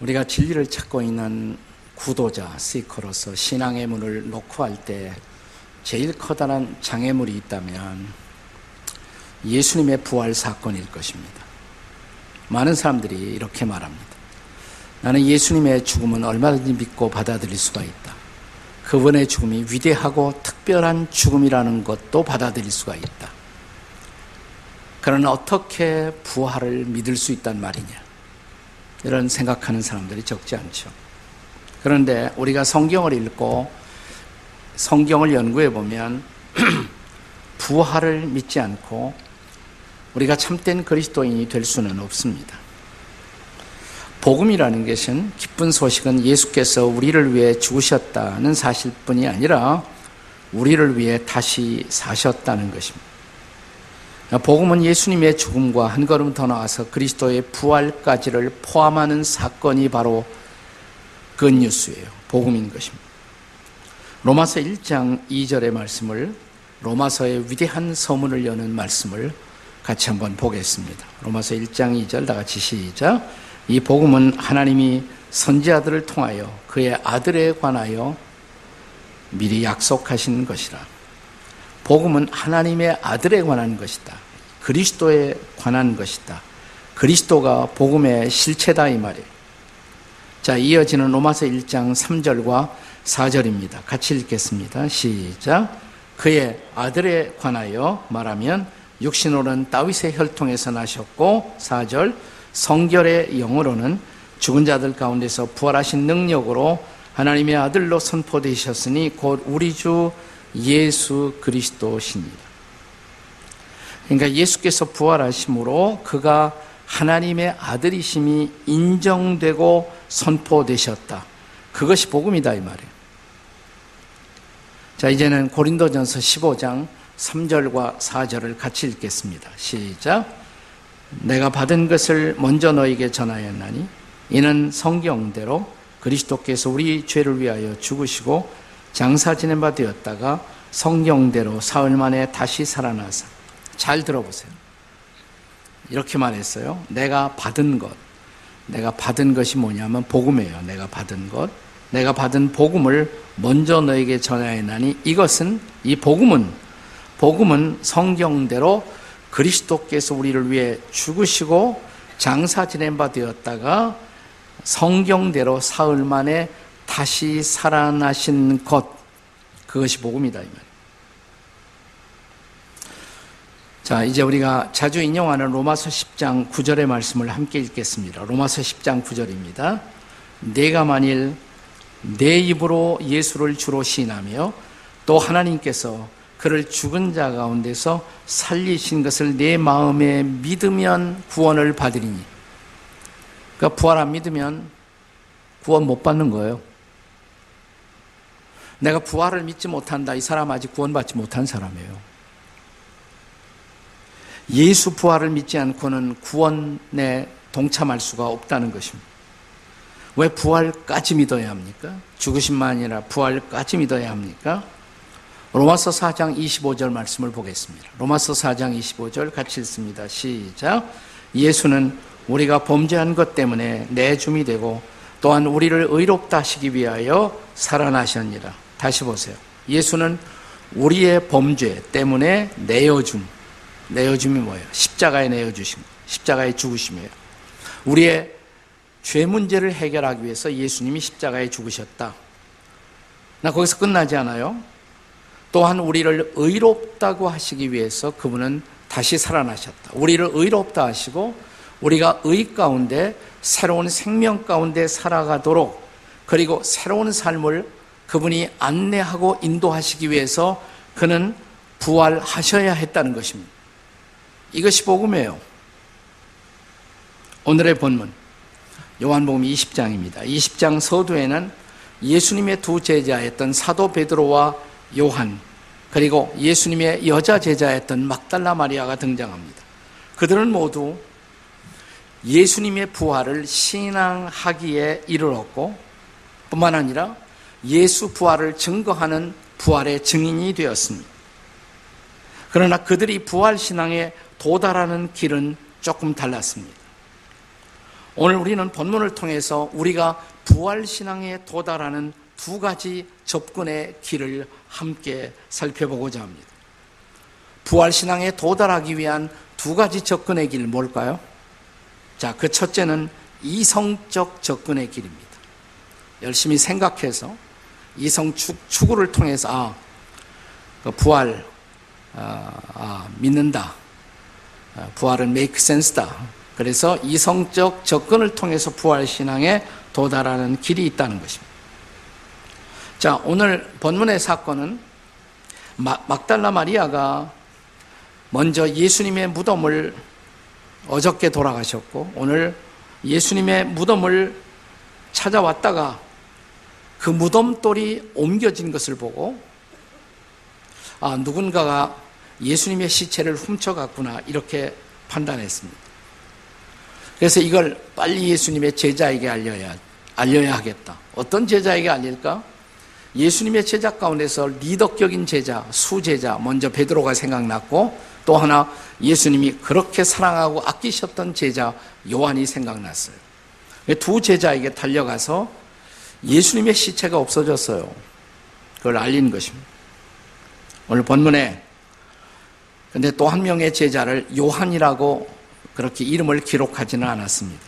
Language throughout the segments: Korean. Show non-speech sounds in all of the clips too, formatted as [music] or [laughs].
우리가 진리를 찾고 있는 구도자, 시커로서 신앙의 문을 놓고 할 때 제일 커다란 장애물이 있다면 예수님의 부활 사건일 것입니다. 많은 사람들이 이렇게 말합니다. 나는 예수님의 죽음은 얼마든지 믿고 받아들일 수가 있다. 그분의 죽음이 위대하고 특별한 죽음이라는 것도 받아들일 수가 있다. 그러나 어떻게 부활을 믿을 수 있단 말이냐? 이런 생각하는 사람들이 적지 않죠. 그런데 우리가 성경을 읽고 성경을 연구해 보면 [clears throat] 부활을 믿지 않고 우리가 참된 그리스도인이 될 수는 없습니다. 복음이라는 것은 기쁜 소식은 예수께서 우리를 위해 죽으셨다는 사실뿐이 아니라 우리를 위해 다시 사셨다는 것입니다. 복음은 예수님의 죽음과 한 걸음 더 나아서 그리스도의 부활까지를 포함하는 사건이 바로 굿뉴스예요. 복음인 것입니다. 로마서 1장 2절의 말씀을 로마서의 위대한 서문을 여는 말씀을 같이 한번 보겠습니다. 로마서 1장 2절 다 같이 시작. 이 복음은 하나님이 선지자들을 통하여 그의 아들에 관하여 미리 약속하신 것이라. 복음은 하나님의 아들에 관한 것이다. 그리스도에 관한 것이다. 그리스도가 복음의 실체다 이 말이에요. 자, 이어지는 로마서 1장 3절과 4절입니다. 같이 읽겠습니다. 시작. 그의 아들에 관하여 말하면 육신으로는 다윗의 혈통에서 나셨고 4절 성결의 영으로는 죽은 자들 가운데서 부활하신 능력으로 하나님의 아들로 선포되셨으니 곧 우리 주 예수 그리스도십니다. 그러니까 예수께서 부활하심으로 그가 하나님의 아들이심이 인정되고 선포되셨다. 그것이 복음이다 이 말이에요. 자, 이제는 고린도전서 15장 3절과 4절을 같이 읽겠습니다. 시작. 내가 받은 것을 먼저 너에게 전하였나니 이는 성경대로 그리스도께서 우리 죄를 위하여 죽으시고 장사 지낸 바 되었다가 성경대로 사흘 만에 다시 살아나서 잘 들어보세요. 이렇게 말했어요. 내가 받은 것. 내가 받은 것이 뭐냐면 복음이에요. 내가 받은 것. 내가 받은 복음을 먼저 너에게 전하였나니 이것은 이 복음은 복음은 성경대로 그리스도께서 우리를 위해 죽으시고 장사 지낸 바 되었다가 성경대로 사흘 만에 다시 살아나신 것 그것이 복음이다 이 말. 자, 이제 우리가 자주 인용하는 로마서 10장 9절의 말씀을 함께 읽겠습니다. 로마서 10장 9절입니다. 내가 만일 내 입으로 예수를 주로 시인하며 또 하나님께서 그를 죽은 자 가운데서 살리신 것을 내 마음에 믿으면 구원을 받으리니. 그러니까 부활 안 믿으면 구원 못 받는 거예요. 내가 부활을 믿지 못한다. 이 사람 아직 구원받지 못한 사람이에요. 예수 부활을 믿지 않고는 구원에 동참할 수가 없다는 것입니다. 왜 부활까지 믿어야 합니까? 죽으심만 아니라 부활까지 믿어야 합니까? 로마서 4장 25절 말씀을 보겠습니다. 로마서 4장 25절 같이 읽습니다. 시작. 예수는 우리가 범죄한 것 때문에 내줌이 되고 또한 우리를 의롭다 하시기 위하여 살아나셨니라. 다시 보세요. 예수는 우리의 범죄 때문에 내어줌, 내어줌이 뭐예요? 십자가에 내어주심, 십자가에 죽으심이에요. 우리의 죄 문제를 해결하기 위해서 예수님이 십자가에 죽으셨다. 나 거기서 끝나지 않아요. 또한 우리를 의롭다고 하시기 위해서 그분은 다시 살아나셨다. 우리를 의롭다 하시고 우리가 의 가운데 새로운 생명 가운데 살아가도록 그리고 새로운 삶을 그분이 안내하고 인도하시기 위해서 그는 부활하셔야 했다는 것입니다. 이것이 복음이에요. 오늘의 본문 요한복음 20장입니다. 20장 서두에는 예수님의 두 제자였던 사도 베드로와 요한 그리고 예수님의 여자 제자였던 막달라 마리아가 등장합니다. 그들은 모두 예수님의 부활을 신앙하기에 이르렀고 뿐만 아니라 예수 부활을 증거하는 부활의 증인이 되었습니다. 그러나 그들이 부활 신앙에 도달하는 길은 조금 달랐습니다. 오늘 우리는 본문을 통해서 우리가 부활신앙에 도달하는 두 가지 접근의 길을 함께 살펴보고자 합니다. 부활신앙에 도달하기 위한 두 가지 접근의 길 뭘까요? 자, 그 첫째는 이성적 접근의 길입니다. 열심히 생각해서 이성 추구를 통해서 아, 그 부활 아, 아, 믿는다. 아, 부활은 make sense다. 그래서 이성적 접근을 통해서 부활 신앙에 도달하는 길이 있다는 것입니다. 자, 오늘 본문의 사건은 막달라 마리아가 먼저 예수님의 무덤을 어저께 돌아가셨고 오늘 예수님의 무덤을 찾아왔다가 그 무덤돌이 옮겨진 것을 보고 아, 누군가가 예수님의 시체를 훔쳐갔구나 이렇게 판단했습니다. 그래서 이걸 빨리 예수님의 제자에게 알려야 알려야 하겠다. 어떤 제자에게 알릴까? 예수님의 제자 가운데서 리더격인 제자, 수제자 먼저 베드로가 생각났고 또 하나 예수님이 그렇게 사랑하고 아끼셨던 제자 요한이 생각났어요. 두 제자에게 달려가서 예수님의 시체가 없어졌어요. 그걸 알린 것입니다. 오늘 본문에 근데 또 한 명의 제자를 요한이라고 그렇게 이름을 기록하지는 않았습니다.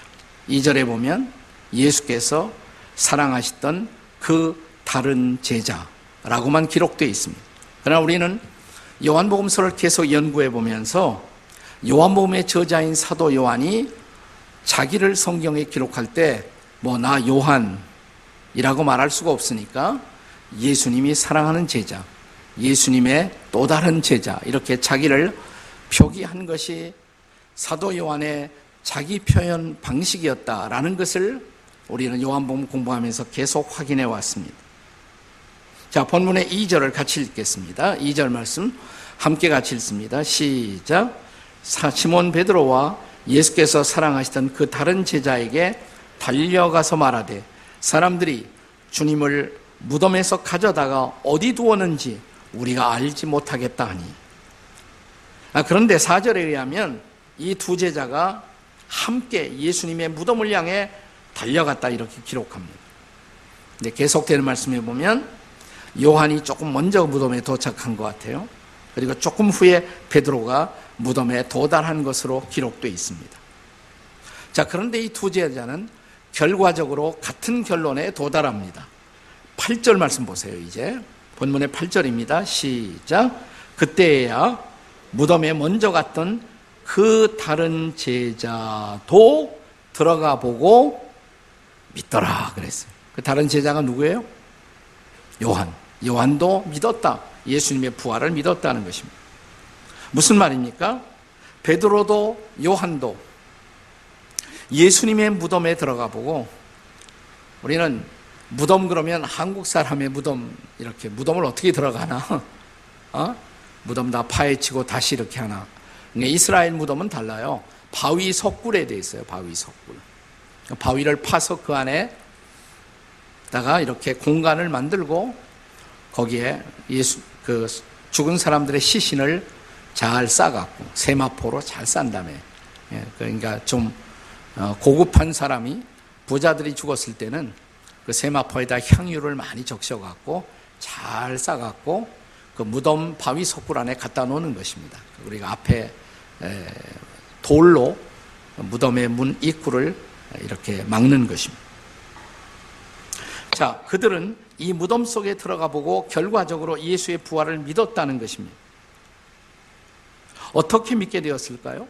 2절에 보면 예수께서 사랑하셨던 그 다른 제자라고만 기록되어 있습니다. 그러나 우리는 요한복음서를 계속 연구해 보면서 요한복음의 저자인 사도 요한이 자기를 성경에 기록할 때 뭐 나 요한이라고 말할 수가 없으니까 예수님이 사랑하는 제자, 예수님의 또 다른 제자 이렇게 자기를 표기한 것이 사도 요한의 자기 표현 방식이었다라는 것을 우리는 요한복음 공부하면서 계속 확인해 왔습니다. 자, 본문의 2절을 같이 읽겠습니다. 2절 말씀 함께 같이 읽습니다. 시작. 시몬 베드로와 예수께서 사랑하시던 그 다른 제자에게 달려가서 말하되 사람들이 주님을 무덤에서 가져다가 어디 두었는지 우리가 알지 못하겠다 하니. 아, 그런데 4절에 의하면 이 두 제자가 함께 예수님의 무덤을 향해 달려갔다 이렇게 기록합니다. 근데 계속되는 말씀에 보면 요한이 조금 먼저 무덤에 도착한 것 같아요. 그리고 조금 후에 베드로가 무덤에 도달한 것으로 기록되어 있습니다. 자, 그런데 이 두 제자는 결과적으로 같은 결론에 도달합니다. 8절 말씀 보세요, 이제. 본문의 8절입니다. 시작. 그때야 무덤에 먼저 갔던 그 다른 제자도 들어가 보고 믿더라 그랬어요. 그 다른 제자가 누구예요? 요한. 요한도 믿었다. 예수님의 부활을 믿었다는 것입니다. 무슨 말입니까? 베드로도 요한도 예수님의 무덤에 들어가 보고 우리는 무덤 그러면 한국 사람의 무덤 이렇게 무덤을 어떻게 들어가나? [laughs] 어? 무덤 다 파헤치고 다시 이렇게 하나? 이스라엘 무덤은 달라요. 바위 석굴에 돼 있어요. 바위 석굴. 바위를 파서 그 안에 다가 이렇게 공간을 만들고 거기에 예수 그 죽은 사람들의 시신을 잘 싸갖고 세마포로 잘 싼 다음에 예, 그러니까 좀 어, 고급한 사람이 부자들이 죽었을 때는 그 세마포에다 향유를 많이 적셔갖고 잘 싸갖고 그 무덤 바위 석굴 안에 갖다 놓는 것입니다. 우리가 앞에 돌로 무덤의 문 입구를 이렇게 막는 것입니다. 자, 그들은 이 무덤 속에 들어가 보고 결과적으로 예수의 부활을 믿었다는 것입니다. 어떻게 믿게 되었을까요?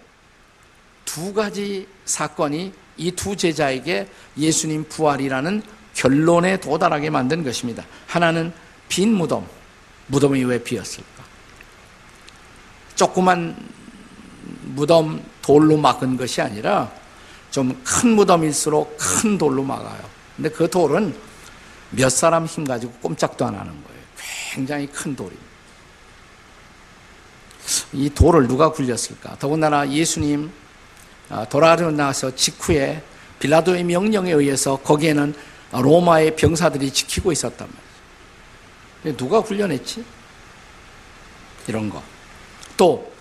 두 가지 사건이 이 두 제자에게 예수님 부활이라는 결론에 도달하게 만든 것입니다. 하나는 빈 무덤, 무덤이 왜 비었을까? 조그만 무덤 돌로 막은 것이 아니라 좀 큰 무덤일수록 큰 돌로 막아요. 근데 그 돌은 몇 사람 힘 가지고 꼼짝도 안 하는 거예요. 굉장히 큰 돌입니다. 이 돌을 누가 굴렸을까? 더군다나 예수님 아, 돌아가고 나서 직후에 빌라도의 명령에 의해서 거기에는 로마의 병사들이 지키고 있었단 말이에요. 누가 굴려냈지? 이런 거. 또,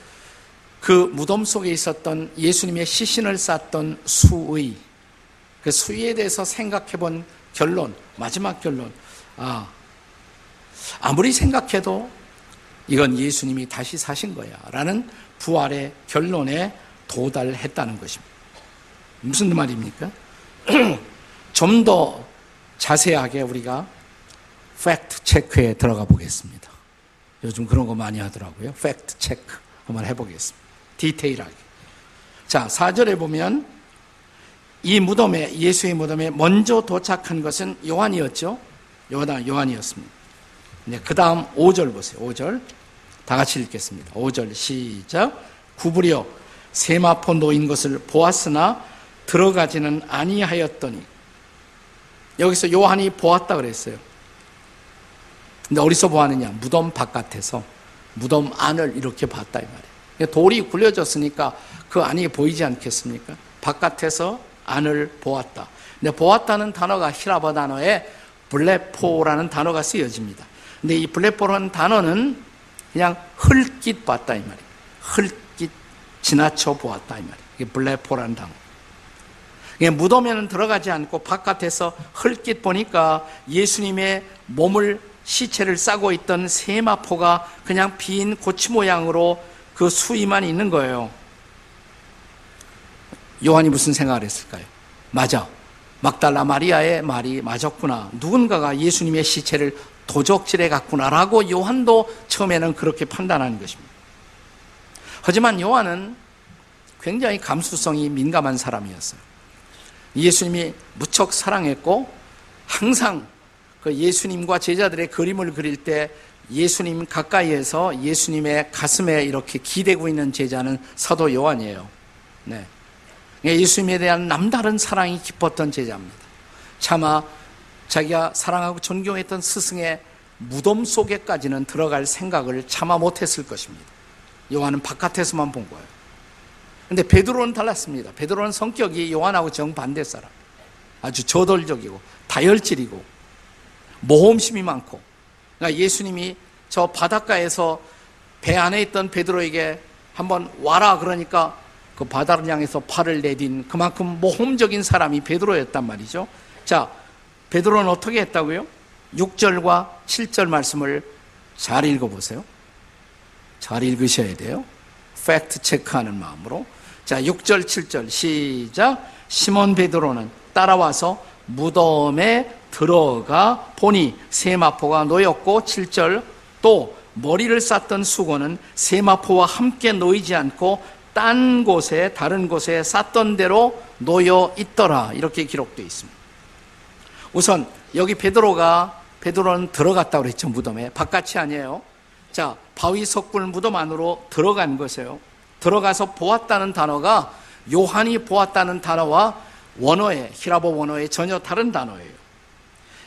그 무덤 속에 있었던 예수님의 시신을 쌌던 수의, 그 수위에 대해서 생각해 본 결론, 마지막 결론. 아, 아무리 생각해도 이건 예수님이 다시 사신 거야. 라는 부활의 결론에 도달했다는 것입니다. 무슨 말입니까? [clears throat] 좀 더 자세하게 우리가 팩트 체크에 들어가 보겠습니다. 요즘 그런 거 많이 하더라고요. 팩트 체크 한번 해보겠습니다. 디테일하게. 자, 4절에 보면 이 무덤에, 예수의 무덤에 먼저 도착한 것은 요한이었죠. 요한, 요한이었습니다. 네, 그 다음 5절 보세요. 5절. 다 같이 읽겠습니다. 5절 시작. 구부려 세마포 놓인 것을 보았으나 들어가지는 아니하였더니 여기서 요한이 보았다 그랬어요. 근데 어디서 보았느냐? 무덤 바깥에서 무덤 안을 이렇게 봤다 이 말이에요. 돌이 굴려졌으니까 그 안이 보이지 않겠습니까? 바깥에서 안을 보았다. 근데 보았다는 단어가 히라버 단어에 블레포라는 단어가 쓰여집니다. 근데 이 블레포라는 단어는 그냥 흘깃 봤다 이 말이에요. 흘깃 지나쳐 보았다 이 말이에요. 이게 블레포라는 단어. 무덤에는 들어가지 않고 바깥에서 흘깃 보니까 예수님의 몸을 시체를 싸고 있던 세마포가 그냥 빈 고치 모양으로 그 수위만 있는 거예요. 요한이 무슨 생각을 했을까요? 맞아. 막달라 마리아의 말이 맞았구나. 누군가가 예수님의 시체를 도적질해 갔구나라고 요한도 처음에는 그렇게 판단하는 것입니다. 하지만 요한은 굉장히 감수성이 민감한 사람이었어요. 예수님이 무척 사랑했고 항상 그 예수님과 제자들의 그림을 그릴 때 예수님 가까이에서 예수님의 가슴에 이렇게 기대고 있는 제자는 사도 요한이에요. 네. 예수님에 대한 남다른 사랑이 깊었던 제자입니다. 차마 자기가 사랑하고 존경했던 스승의 무덤 속에까지는 들어갈 생각을 차마 못했을 것입니다. 요한은 바깥에서만 본 거예요. 근데 베드로는 달랐습니다. 베드로는 성격이 요한하고 정반대 사람. 아주 저돌적이고 다혈질이고 모험심이 많고 그러니까 예수님이 저 바닷가에서 배 안에 있던 베드로에게 한번 와라 그러니까 그 바다를 향해서 팔을 내딘 그만큼 모험적인 사람이 베드로였단 말이죠. 자, 베드로는 어떻게 했다고요? 6절과 7절 말씀을 잘 읽어보세요. 잘 읽으셔야 돼요. 팩트 체크하는 마음으로. 자, 6절, 7절 시작. 시몬 베드로는 따라와서 무덤에 들어가 보니 세마포가 놓였고 7절 또 머리를 쌌던 수건은 세마포와 함께 놓이지 않고 딴 곳에 다른 곳에 쌌던 대로 놓여 있더라 이렇게 기록되어 있습니다. 우선 여기 베드로가 베드로는 들어갔다고 그랬죠 무덤에 바깥이 아니에요. 자 바위 석굴 무덤 안으로 들어간 것이에요. 들어가서 보았다는 단어가 요한이 보았다는 단어와 원어의 히라보 원어의 전혀 다른 단어예요.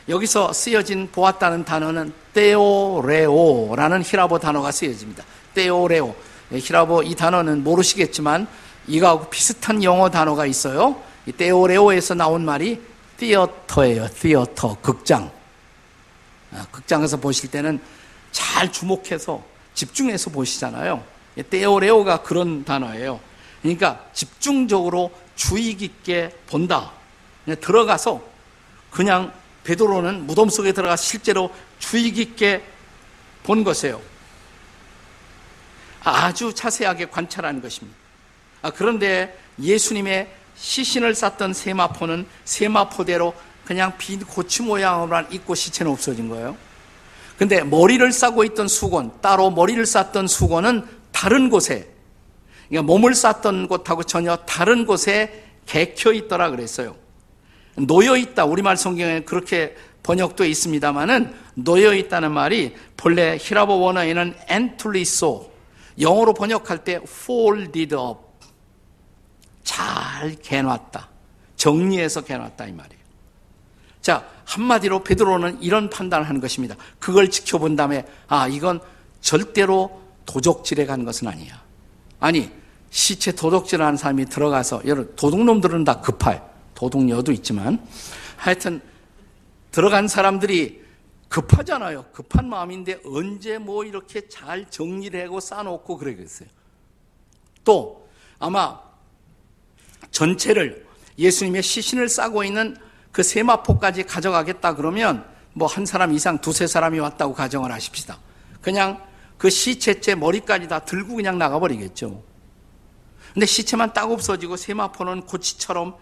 여기서 쓰여진 보았다는 단어는 떼오레오라는 히라보 단어가 쓰여집니다. 떼오레오. 예, 히라보 이 단어는 모르시겠지만 이거하고 비슷한 영어 단어가 있어요. 이 떼오레오에서 나온 말이 티어터예요. 티어터 극장. 아, 극장에서 보실 때는 잘 주목해서 집중해서 보시잖아요. 떼오레오가 그런 단어예요. 그러니까 집중적으로 주의 깊게 본다. 들어가서 그냥 베드로는 무덤 속에 들어가 실제로 주의 깊게 본 것이에요. 아주 자세하게 관찰하는 것입니다. 아, 그런데 예수님의 시신을 쌌던 세마포는 세마포대로 그냥 빈 고치 모양으로만 있고 시체는 없어진 거예요. 근데 머리를 싸고 있던 수건, 따로 머리를 쌌던 수건은 다른 곳에, 그러니까 몸을 쌌던 곳하고 전혀 다른 곳에 개켜 있더라 그랬어요. 놓여 있다. 우리말 성경에 그렇게 번역도 있습니다만은 놓여 있다는 말이 본래 히라보 원어에는 엔툴리소 영어로 번역할 때 folded up 잘 개놨다. 정리해서 개놨다 이 말이에요. 자, 한마디로 베드로는 이런 판단을 하는 것입니다. 그걸 지켜본 다음에 아, 이건 절대로 도적질에 간 것은 아니야. 아니, 시체 도둑질하는 사람이 들어가서 여러분 도둑놈들은 다 급할 도둑녀도 있지만 하여튼 들어간 사람들이 급하잖아요. 급한 마음인데 언제 뭐 이렇게 잘 정리를 하고 쌓아놓고 그러겠어요. 또 아마 전체를 예수님의 시신을 싸고 있는 그 세마포까지 가져가겠다 그러면 뭐 한 사람 이상 두세 사람이 왔다고 가정을 하십시다. 그냥 그 시체째 머리까지 다 들고 그냥 나가버리겠죠. 근데 시체만 딱 없어지고 세마포는 고치처럼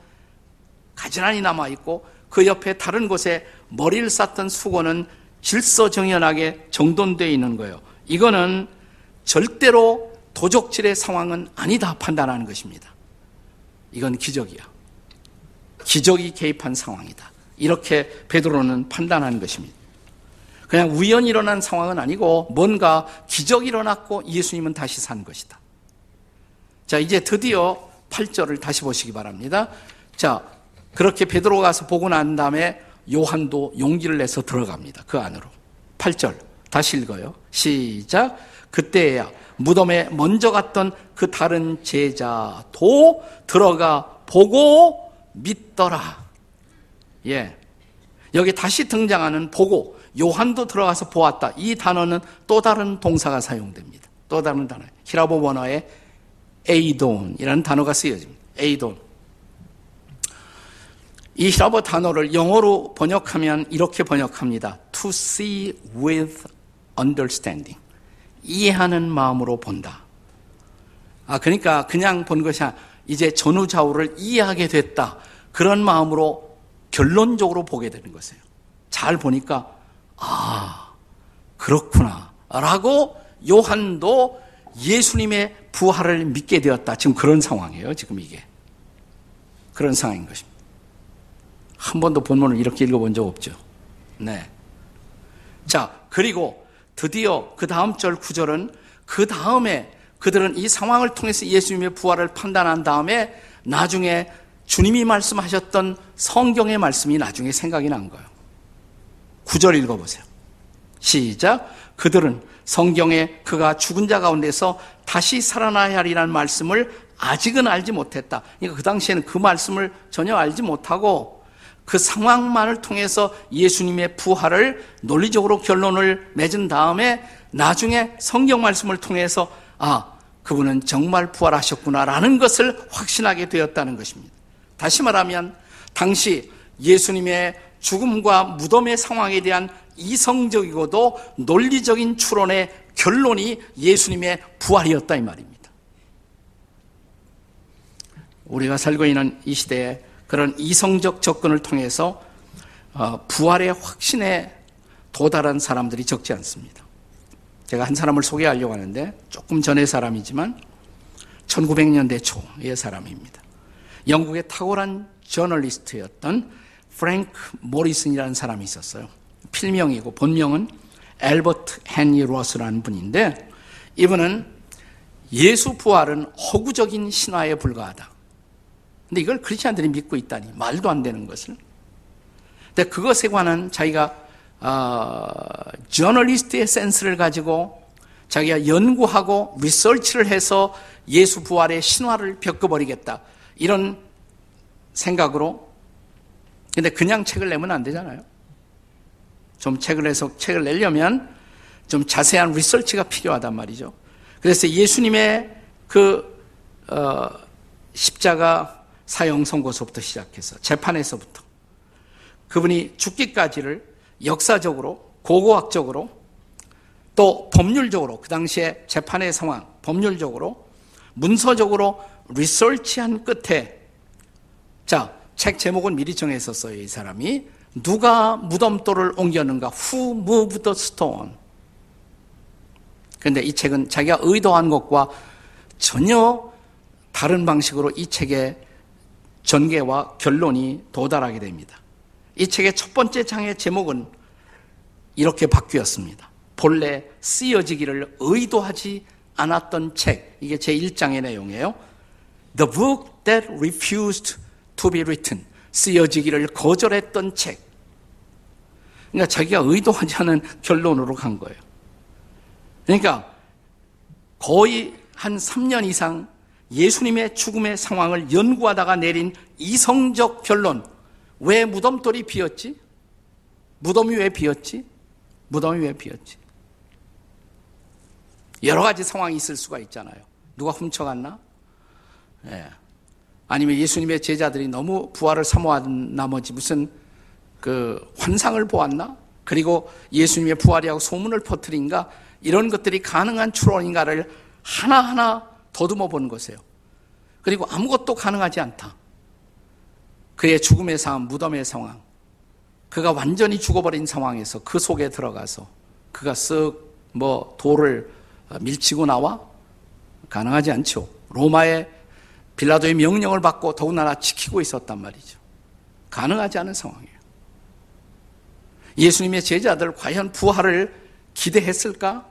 가지런히 남아있고 그 옆에 다른 곳에 머리를 쌌던 수건은 질서정연하게 정돈되어 있는 거예요. 이거는 절대로 도적질의 상황은 아니다 판단하는 것입니다. 이건 기적이야. 기적이 개입한 상황이다. 이렇게 베드로는 판단하는 것입니다. 그냥 우연히 일어난 상황은 아니고 뭔가 기적이 일어났고 예수님은 다시 산 것이다. 자, 이제 드디어 8절을 다시 보시기 바랍니다. 자, 그렇게 베드로가 가서 보고 난 다음에 요한도 용기를 내서 들어갑니다. 그 안으로. 8절. 다시 읽어요. 시작. 그때야 무덤에 먼저 갔던 그 다른 제자도 들어가 보고 믿더라. 예. 여기 다시 등장하는 보고 요한도 들어가서 보았다. 이 단어는 또 다른 동사가 사용됩니다. 또 다른 단어. 히라보 원어에 에이돈이라는 단어가 쓰여집니다. 에이돈. 이 히라보 단어를 영어로 번역하면 이렇게 번역합니다. To see with understanding. 이해하는 마음으로 본다. 아, 그러니까 그냥 본 것이 아니라 이제 전후좌우를 이해하게 됐다. 그런 마음으로 결론적으로 보게 되는 것이에요. 잘 보니까, 아, 그렇구나. 라고 요한도 예수님의 부활을 믿게 되었다. 지금 그런 상황이에요. 지금 이게. 그런 상황인 것입니다. 한 번도 본문을 이렇게 읽어본 적 없죠. 네. 자, 그리고 드디어 그 다음 절 구절은 그 다음에 그들은 이 상황을 통해서 예수님의 부활을 판단한 다음에 나중에 주님이 말씀하셨던 성경의 말씀이 나중에 생각이 난 거예요. 구절 읽어보세요. 시작. 그들은 성경에 그가 죽은 자 가운데서 다시 살아나야 하리라는 말씀을 아직은 알지 못했다. 그러니까 그 당시에는 그 말씀을 전혀 알지 못하고 그 상황만을 통해서 예수님의 부활을 논리적으로 결론을 맺은 다음에 나중에 성경 말씀을 통해서 아, 그분은 정말 부활하셨구나라는 것을 확신하게 되었다는 것입니다. 다시 말하면 당시 예수님의 죽음과 무덤의 상황에 대한 이성적이고도 논리적인 추론의 결론이 예수님의 부활이었다 이 말입니다. 우리가 살고 있는 이 시대에 그런 이성적 접근을 통해서 어, 부활의 확신에 도달한 사람들이 적지 않습니다. 제가 한 사람을 소개하려고 하는데 조금 전의 사람이지만 1900년대 초의 사람입니다. 영국의 탁월한 저널리스트였던 프랭크 모리슨이라는 사람이 있었어요. 필명이고 본명은 엘버트 헨리 로스라는 분인데 이분은 예수 부활은 허구적인 신화에 불과하다. 근데 이걸 크리스천들이 믿고 있다니 말도 안 되는 것을. 근데 그것에 관한 자기가 어, 저널리스트의 센스를 가지고 자기가 연구하고 리서치를 해서 예수 부활의 신화를 벽어버리겠다. 이런 생각으로. 근데 그냥 책을 내면 안 되잖아요. 좀 책을 해서 책을 내려면 좀 자세한 리서치가 필요하단 말이죠. 그래서 예수님의 그 어, 십자가 사형 선고서부터 시작해서 재판에서부터 그분이 죽기까지를 역사적으로 고고학적으로 또 법률적으로 그 당시에 재판의 상황 법률적으로 문서적으로 리서치한 끝에 자 책 제목은 미리 정했었어요 이 사람이 누가 무덤돌을 옮겼는가 Who moved the stone 그런데 이 책은 자기가 의도한 것과 전혀 다른 방식으로 이 책의 전개와 결론이 도달하게 됩니다. 이 책의 첫 번째 장의 제목은 이렇게 바뀌었습니다. 본래 쓰여지기를 의도하지 않았던 책. 이게 제 1장의 내용이에요. The book that refused to be written. 쓰여지기를 거절했던 책. 그러니까 자기가 의도하지 않은 결론으로 간 거예요. 그러니까 거의 한 3년 이상 예수님의 죽음의 상황을 연구하다가 내린 이성적 결론. 왜 무덤돌이 비었지? 무덤이 왜 비었지? 무덤이 왜 비었지? 여러 가지 상황이 있을 수가 있잖아요. 누가 훔쳐갔나? 예. 아니면 예수님의 제자들이 너무 부활을 사모한 나머지 무슨 그 환상을 보았나? 그리고 예수님의 부활이라고 소문을 퍼뜨린가? 이런 것들이 가능한 추론인가를 하나하나 더듬어 보는 것이에요. 그리고 아무것도 가능하지 않다. 그의 죽음의 상황, 무덤의 상황, 그가 완전히 죽어버린 상황에서 그 속에 들어가서 그가 쓱 뭐 돌을 밀치고 나와 가능하지 않죠. 로마의 빌라도의 명령을 받고 더군다나 지키고 있었단 말이죠. 가능하지 않은 상황이에요. 예수님의 제자들 과연 부활을 기대했을까?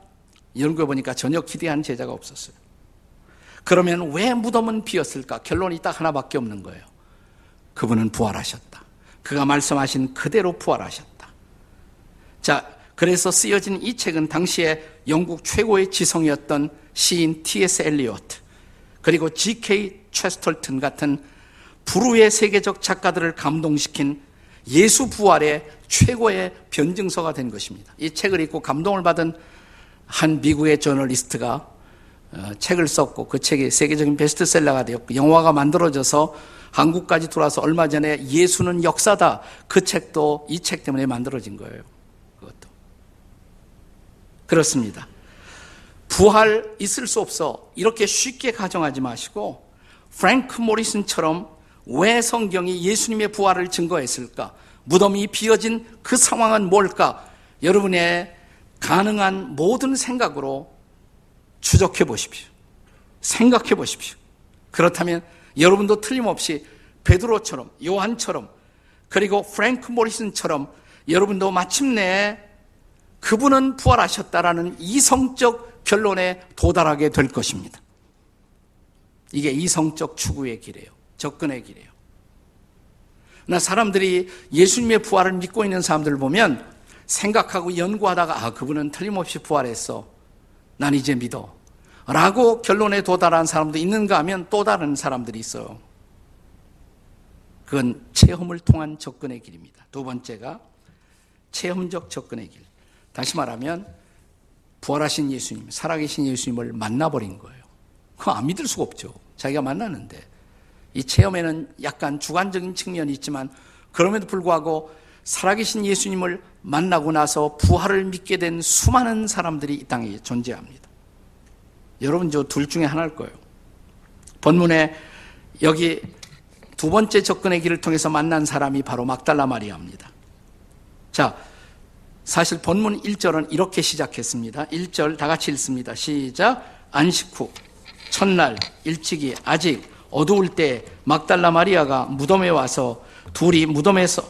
연구해 보니까 전혀 기대한 제자가 없었어요. 그러면 왜 무덤은 비었을까? 결론이 딱 하나밖에 없는 거예요. 그분은 부활하셨다. 그가 말씀하신 그대로 부활하셨다. 자, 그래서 쓰여진 이 책은 당시에 영국 최고의 지성이었던 시인 T.S. 엘리어트 그리고 G.K. 체스털튼 같은 불후의 세계적 작가들을 감동시킨 예수 부활의 최고의 변증서가 된 것입니다. 이 책을 읽고 감동을 받은 한 미국의 저널리스트가 어, 책을 썼고 그 책이 세계적인 베스트셀러가 되었고 영화가 만들어져서 한국까지 들어와서 얼마 전에 예수는 역사다 그 책도 이 책 때문에 만들어진 거예요. 그것도 그렇습니다. 부활 있을 수 없어 이렇게 쉽게 가정하지 마시고 프랭크 모리슨처럼 왜 성경이 예수님의 부활을 증거했을까? 무덤이 비어진 그 상황은 뭘까? 여러분의 가능한 모든 생각으로 추적해 보십시오. 생각해 보십시오. 그렇다면 여러분도 틀림없이 베드로처럼 요한처럼 그리고 프랭크 모리슨처럼 여러분도 마침내 그분은 부활하셨다라는 이성적 결론에 도달하게 될 것입니다. 이게 이성적 추구의 길이에요. 접근의 길이에요. 나 사람들이 예수님의 부활을 믿고 있는 사람들을 보면 생각하고 연구하다가 아 그분은 틀림없이 부활했어. 난 이제 믿어. 라고 결론에 도달한 사람도 있는가 하면 또 다른 사람들이 있어요. 그건 체험을 통한 접근의 길입니다. 두 번째가 체험적 접근의 길. 다시 말하면 부활하신 예수님, 살아계신 예수님을 만나버린 거예요. 그거 안 믿을 수가 없죠. 자기가 만나는데. 이 체험에는 약간 주관적인 측면이 있지만 그럼에도 불구하고 살아계신 예수님을 만나고 나서 부활을 믿게 된 수많은 사람들이 이 땅에 존재합니다. 여러분 저 둘 중에 하나일 거예요. 본문에 여기 두 번째 접근의 길을 통해서 만난 사람이 바로 막달라 마리아입니다. 자, 사실 본문 1절은 이렇게 시작했습니다. 1절 다 같이 읽습니다. 시작. 안식 후 첫날 일찍이 아직 어두울 때 막달라 마리아가 무덤에 와서 둘이 무덤에서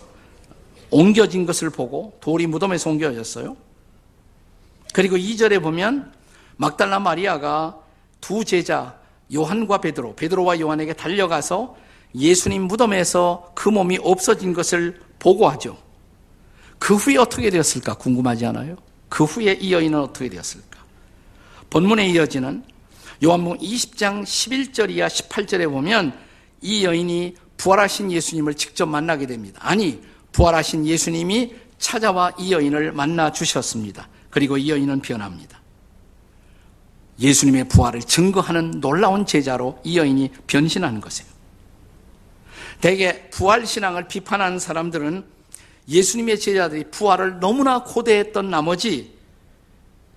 옮겨진 것을 보고 돌이 무덤에서 옮겨졌어요. 그리고 2절에 보면 막달라 마리아가 두 제자 요한과 베드로, 베드로와 요한에게 달려가서 예수님 무덤에서 그 몸이 없어진 것을 보고하죠. 그 후에 어떻게 되었을까 궁금하지 않아요? 그 후에 이 여인은 어떻게 되었을까? 본문에 이어지는 요한복음 20장 11절 이하 18절에 보면 이 여인이 부활하신 예수님을 직접 만나게 됩니다. 아니, 부활하신 예수님이 찾아와 이 여인을 만나 주셨습니다. 그리고 이 여인은 변합니다. 예수님의 부활을 증거하는 놀라운 제자로 이 여인이 변신하는 것이에요. 대개 부활 신앙을 비판하는 사람들은 예수님의 제자들이 부활을 너무나 고대했던 나머지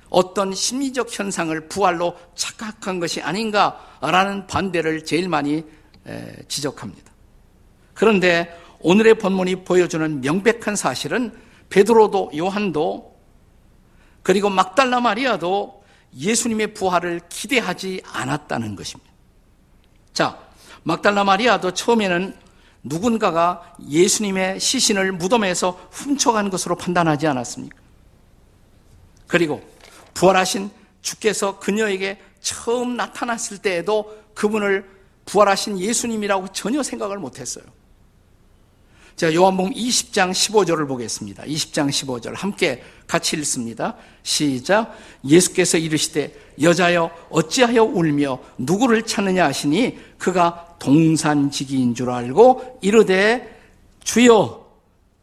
어떤 심리적 현상을 부활로 착각한 것이 아닌가라는 반대를 제일 많이 지적합니다. 그런데 오늘의 본문이 보여주는 명백한 사실은 베드로도 요한도 그리고 막달라 마리아도 예수님의 부활을 기대하지 않았다는 것입니다. 자, 막달라 마리아도 처음에는 누군가가 예수님의 시신을 무덤에서 훔쳐간 것으로 판단하지 않았습니까? 그리고 부활하신 주께서 그녀에게 처음 나타났을 때에도 그분을 부활하신 예수님이라고 전혀 생각을 못했어요. 자, 요한복음 20장 15절을 보겠습니다. 20장 15절 함께 같이 읽습니다. 시작. 예수께서 이르시되 여자여 어찌하여 울며 누구를 찾느냐 하시니 그가 동산지기인 줄 알고 이르되 주여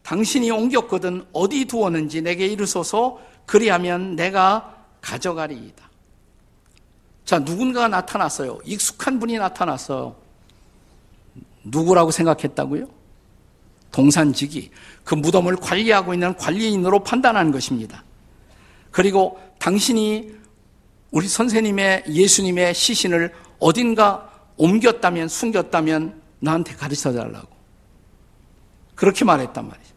당신이 옮겼거든 어디 두었는지 내게 이르소서 그리하면 내가 가져가리이다. 자, 누군가가 나타났어요. 익숙한 분이 나타났어요. 누구라고 생각했다고요? 동산직이 그 무덤을 관리하고 있는 관리인으로 판단한 것입니다. 그리고 당신이 우리 선생님의 예수님의 시신을 어딘가 옮겼다면 숨겼다면 나한테 가르쳐 달라고. 그렇게 말했단 말이죠.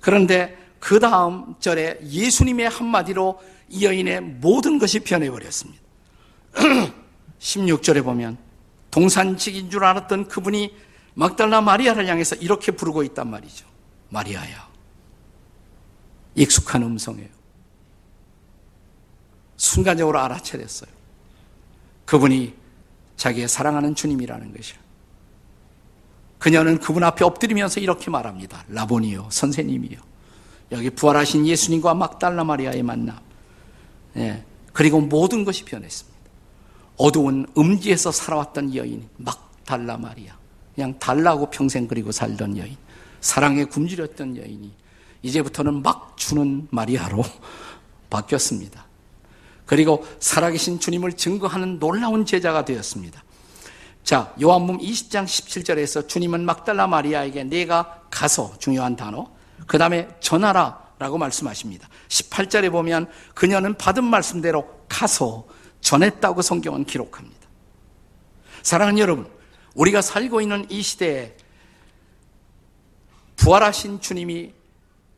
그런데 그 다음 절에 예수님의 한마디로 이 여인의 모든 것이 변해버렸습니다. [clears throat] 16절에 보면 동산직인 줄 알았던 그분이 막달라 마리아를 향해서 이렇게 부르고 있단 말이죠. 마리아야. 익숙한 음성이에요. 순간적으로 알아차렸어요. 그분이 자기의 사랑하는 주님이라는 것이요. 그녀는 그분 앞에 엎드리면서 이렇게 말합니다. 라보니요, 선생님이요. 여기 부활하신 예수님과 막달라 마리아의 만남. 예, 그리고 모든 것이 변했습니다. 어두운 음지에서 살아왔던 여인, 막달라 마리아. 그냥 달라고 평생 그리고 살던 여인. 사랑에 굶주렸던 여인이 이제부터는 막 주는 마리아로 [laughs] 바뀌었습니다. 그리고 살아계신 주님을 증거하는 놀라운 제자가 되었습니다. 자, 요한복음 20장 17절에서 주님은 막달라 마리아에게 내가 가서 중요한 단어, 그 다음에 전하라 라고 말씀하십니다. 18절에 보면 그녀는 받은 말씀대로 가서 전했다고 성경은 기록합니다. 사랑하는 여러분, 우리가 살고 있는 이 시대에 부활하신 주님이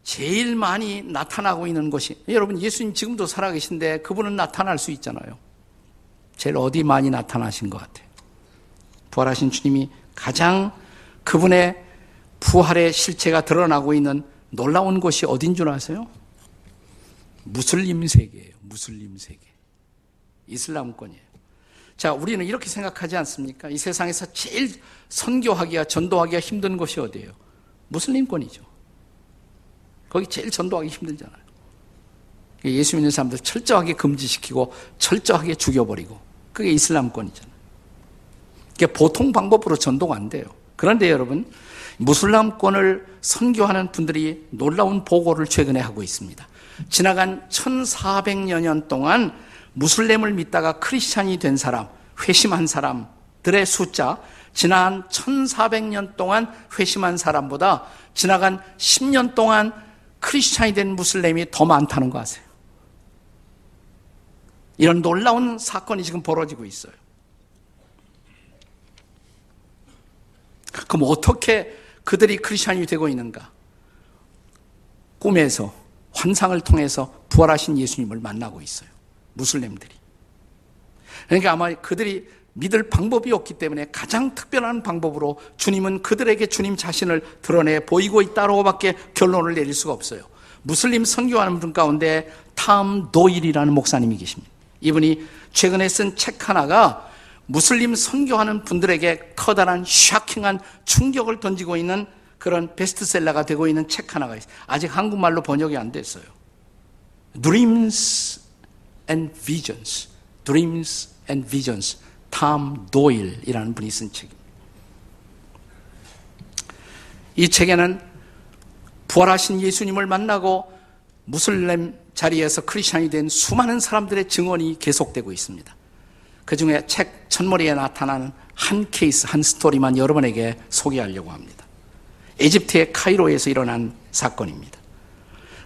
제일 많이 나타나고 있는 것이 여러분 예수님 지금도 살아계신데 그분은 나타날 수 있잖아요. 제일 어디 많이 나타나신 것 같아요. 부활하신 주님이 가장 그분의 부활의 실체가 드러나고 있는 놀라운 곳이 어딘 줄 아세요? 무슬림 세계예요. 무슬림 세계. 이슬람권이에요. 자, 우리는 이렇게 생각하지 않습니까? 이 세상에서 제일 선교하기가 전도하기가 힘든 곳이 어디예요? 무슬림권이죠. 거기 제일 전도하기 힘들잖아요. 예수 믿는 사람들 철저하게 금지시키고 철저하게 죽여버리고 그게 이슬람권이잖아요. 보통 방법으로 전도가 안 돼요. 그런데 여러분 무슬람권을 선교하는 분들이 놀라운 보고를 최근에 하고 있습니다. 지나간 1400여 년 동안 무슬림을 믿다가 크리스찬이 된 사람, 회심한 사람들의 숫자, 지난 1400년 동안 회심한 사람보다 지나간 10년 동안 크리스찬이 된 무슬림이 더 많다는 거 아세요? 이런 놀라운 사건이 지금 벌어지고 있어요. 그럼 어떻게 그들이 크리스찬이 되고 있는가? 꿈에서 환상을 통해서 부활하신 예수님을 만나고 있어요. 무슬림들이. 그러니까 아마 그들이 믿을 방법이 없기 때문에 가장 특별한 방법으로 주님은 그들에게 주님 자신을 드러내 보이고 있다고밖에 결론을 내릴 수가 없어요. 무슬림 선교하는 분 가운데 탐 도일이라는 목사님이 계십니다. 이분이 최근에 쓴 책 하나가 무슬림 선교하는 분들에게 커다란 샤킹한 충격을 던지고 있는 그런 베스트셀러가 되고 있는 책 하나가 있어요. 아직 한국말로 번역이 안 됐어요. Dreams and Visions. Dreams and Visions. 탐 도일이라는 분이 쓴 책입니다. 이 책에는 부활하신 예수님을 만나고 무슬림 자리에서 크리스천이 된 수많은 사람들의 증언이 계속되고 있습니다. 그 중에 책 첫머리에 나타나는 한 케이스, 한 스토리만 여러분에게 소개하려고 합니다. 에집트의 카이로에서 일어난 사건입니다.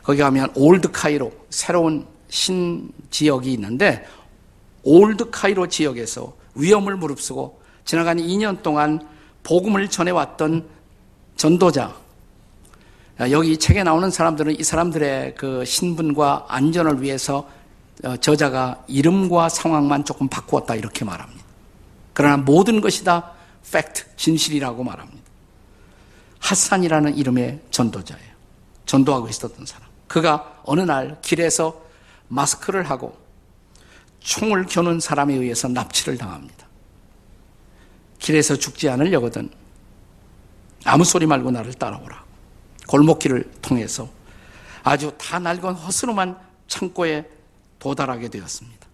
거기 가면 올드 카이로, 새로운 신 지역이 있는데, 올드 카이로 지역에서 위험을 무릅쓰고 지나간 2년 동안 복음을 전해왔던 전도자, 여기 책에 나오는 사람들은 이 사람들의 그 신분과 안전을 위해서 어, 저자가 이름과 상황만 조금 바꾸었다 이렇게 말합니다. 그러나 모든 것이 다 팩트, 진실이라고 말합니다. 핫산이라는 이름의 전도자예요. 전도하고 있었던 사람. 그가 어느 날 길에서 마스크를 하고 총을 겨눈 사람에 의해서 납치를 당합니다. 길에서 죽지 않으려거든 아무 소리 말고 나를 따라오라. 골목길을 통해서 아주 다 낡은 허스름한 창고에 도달하게 되었습니다.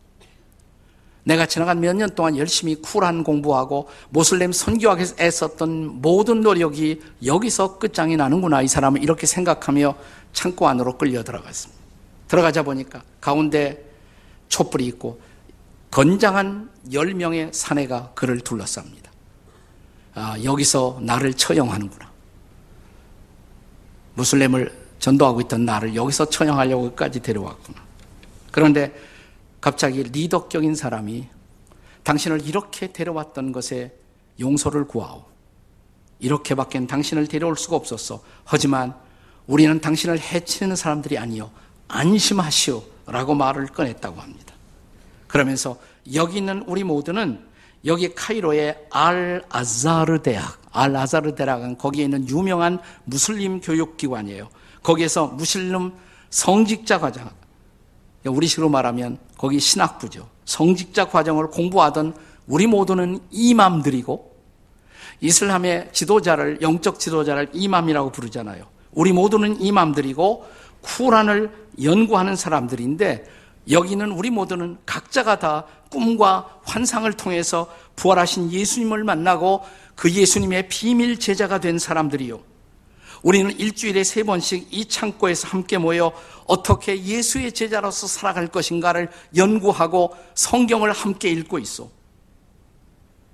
내가 지나간 몇 년 동안 열심히 쿨한 공부하고 모슬렘 위해서 애썼던 모든 노력이 여기서 끝장이 나는구나 이 사람은 이렇게 생각하며 창고 안으로 끌려 들어갔습니다. 들어가자 보니까 가운데 촛불이 있고 건장한 10명의 사내가 그를 둘러쌉니다. 아, 여기서 나를 처형하는구나. 무슬림을 전도하고 있던 나를 여기서 처형하려고까지 데려왔구나. 그런데 갑자기 리더격인 사람이 당신을 이렇게 데려왔던 것에 용서를 구하오. 이렇게밖엔 당신을 데려올 수가 없었어. 하지만 우리는 당신을 해치는 사람들이 아니요. 안심하시오. 라고 말을 꺼냈다고 합니다. 그러면서 여기 있는 우리 모두는 여기 카이로의 알 아자르 대학, 알 아자르 대학은 거기에 있는 유명한 무슬림 교육기관이에요. 거기에서 무슬림 성직자 과정, 우리 식으로 말하면 거기 신학부죠. 성직자 과정을 공부하던 우리 모두는 이맘들이고 이슬람의 지도자를 영적 지도자를 이맘이라고 부르잖아요. 우리 모두는 이맘들이고 쿠란을 연구하는 사람들인데 여기는 우리 모두는 각자가 다 꿈과 환상을 통해서 부활하신 예수님을 만나고 그 예수님의 비밀 제자가 된 사람들이요. 우리는 일주일에 세 번씩 이 창고에서 함께 모여 어떻게 예수의 제자로서 살아갈 것인가를 연구하고 성경을 함께 읽고 있어.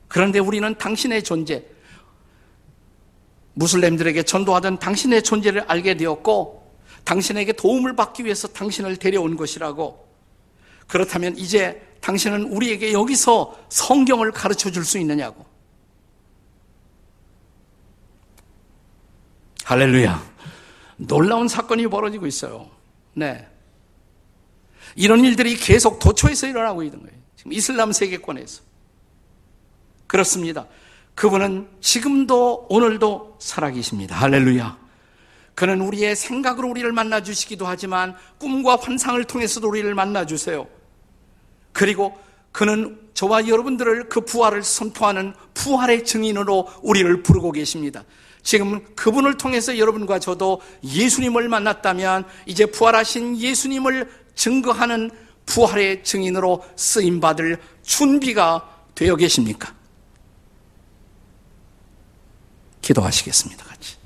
그런데 우리는 당신의 존재, 무슬림들에게 전도하던 당신의 존재를 알게 되었고, 당신에게 도움을 받기 위해서 당신을 데려온 것이라고. 그렇다면 이제 당신은 우리에게 여기서 성경을 가르쳐 줄 수 있느냐고. 할렐루야. 놀라운 사건이 벌어지고 있어요. 네. 이런 일들이 계속 도처에서 일어나고 있는 거예요. 지금 이슬람 세계권에서. 그렇습니다. 그분은 지금도 오늘도 살아계십니다. 할렐루야. 그는 우리의 생각으로 우리를 만나 주시기도 하지만 꿈과 환상을 통해서도 우리를 만나 주세요. 그리고 그는 저와 여러분들을 그 부활을 선포하는 부활의 증인으로 우리를 부르고 계십니다. 지금 그분을 통해서 여러분과 저도 예수님을 만났다면 이제 부활하신 예수님을 증거하는 부활의 증인으로 쓰임받을 준비가 되어 계십니까? 기도하시겠습니다, 같이.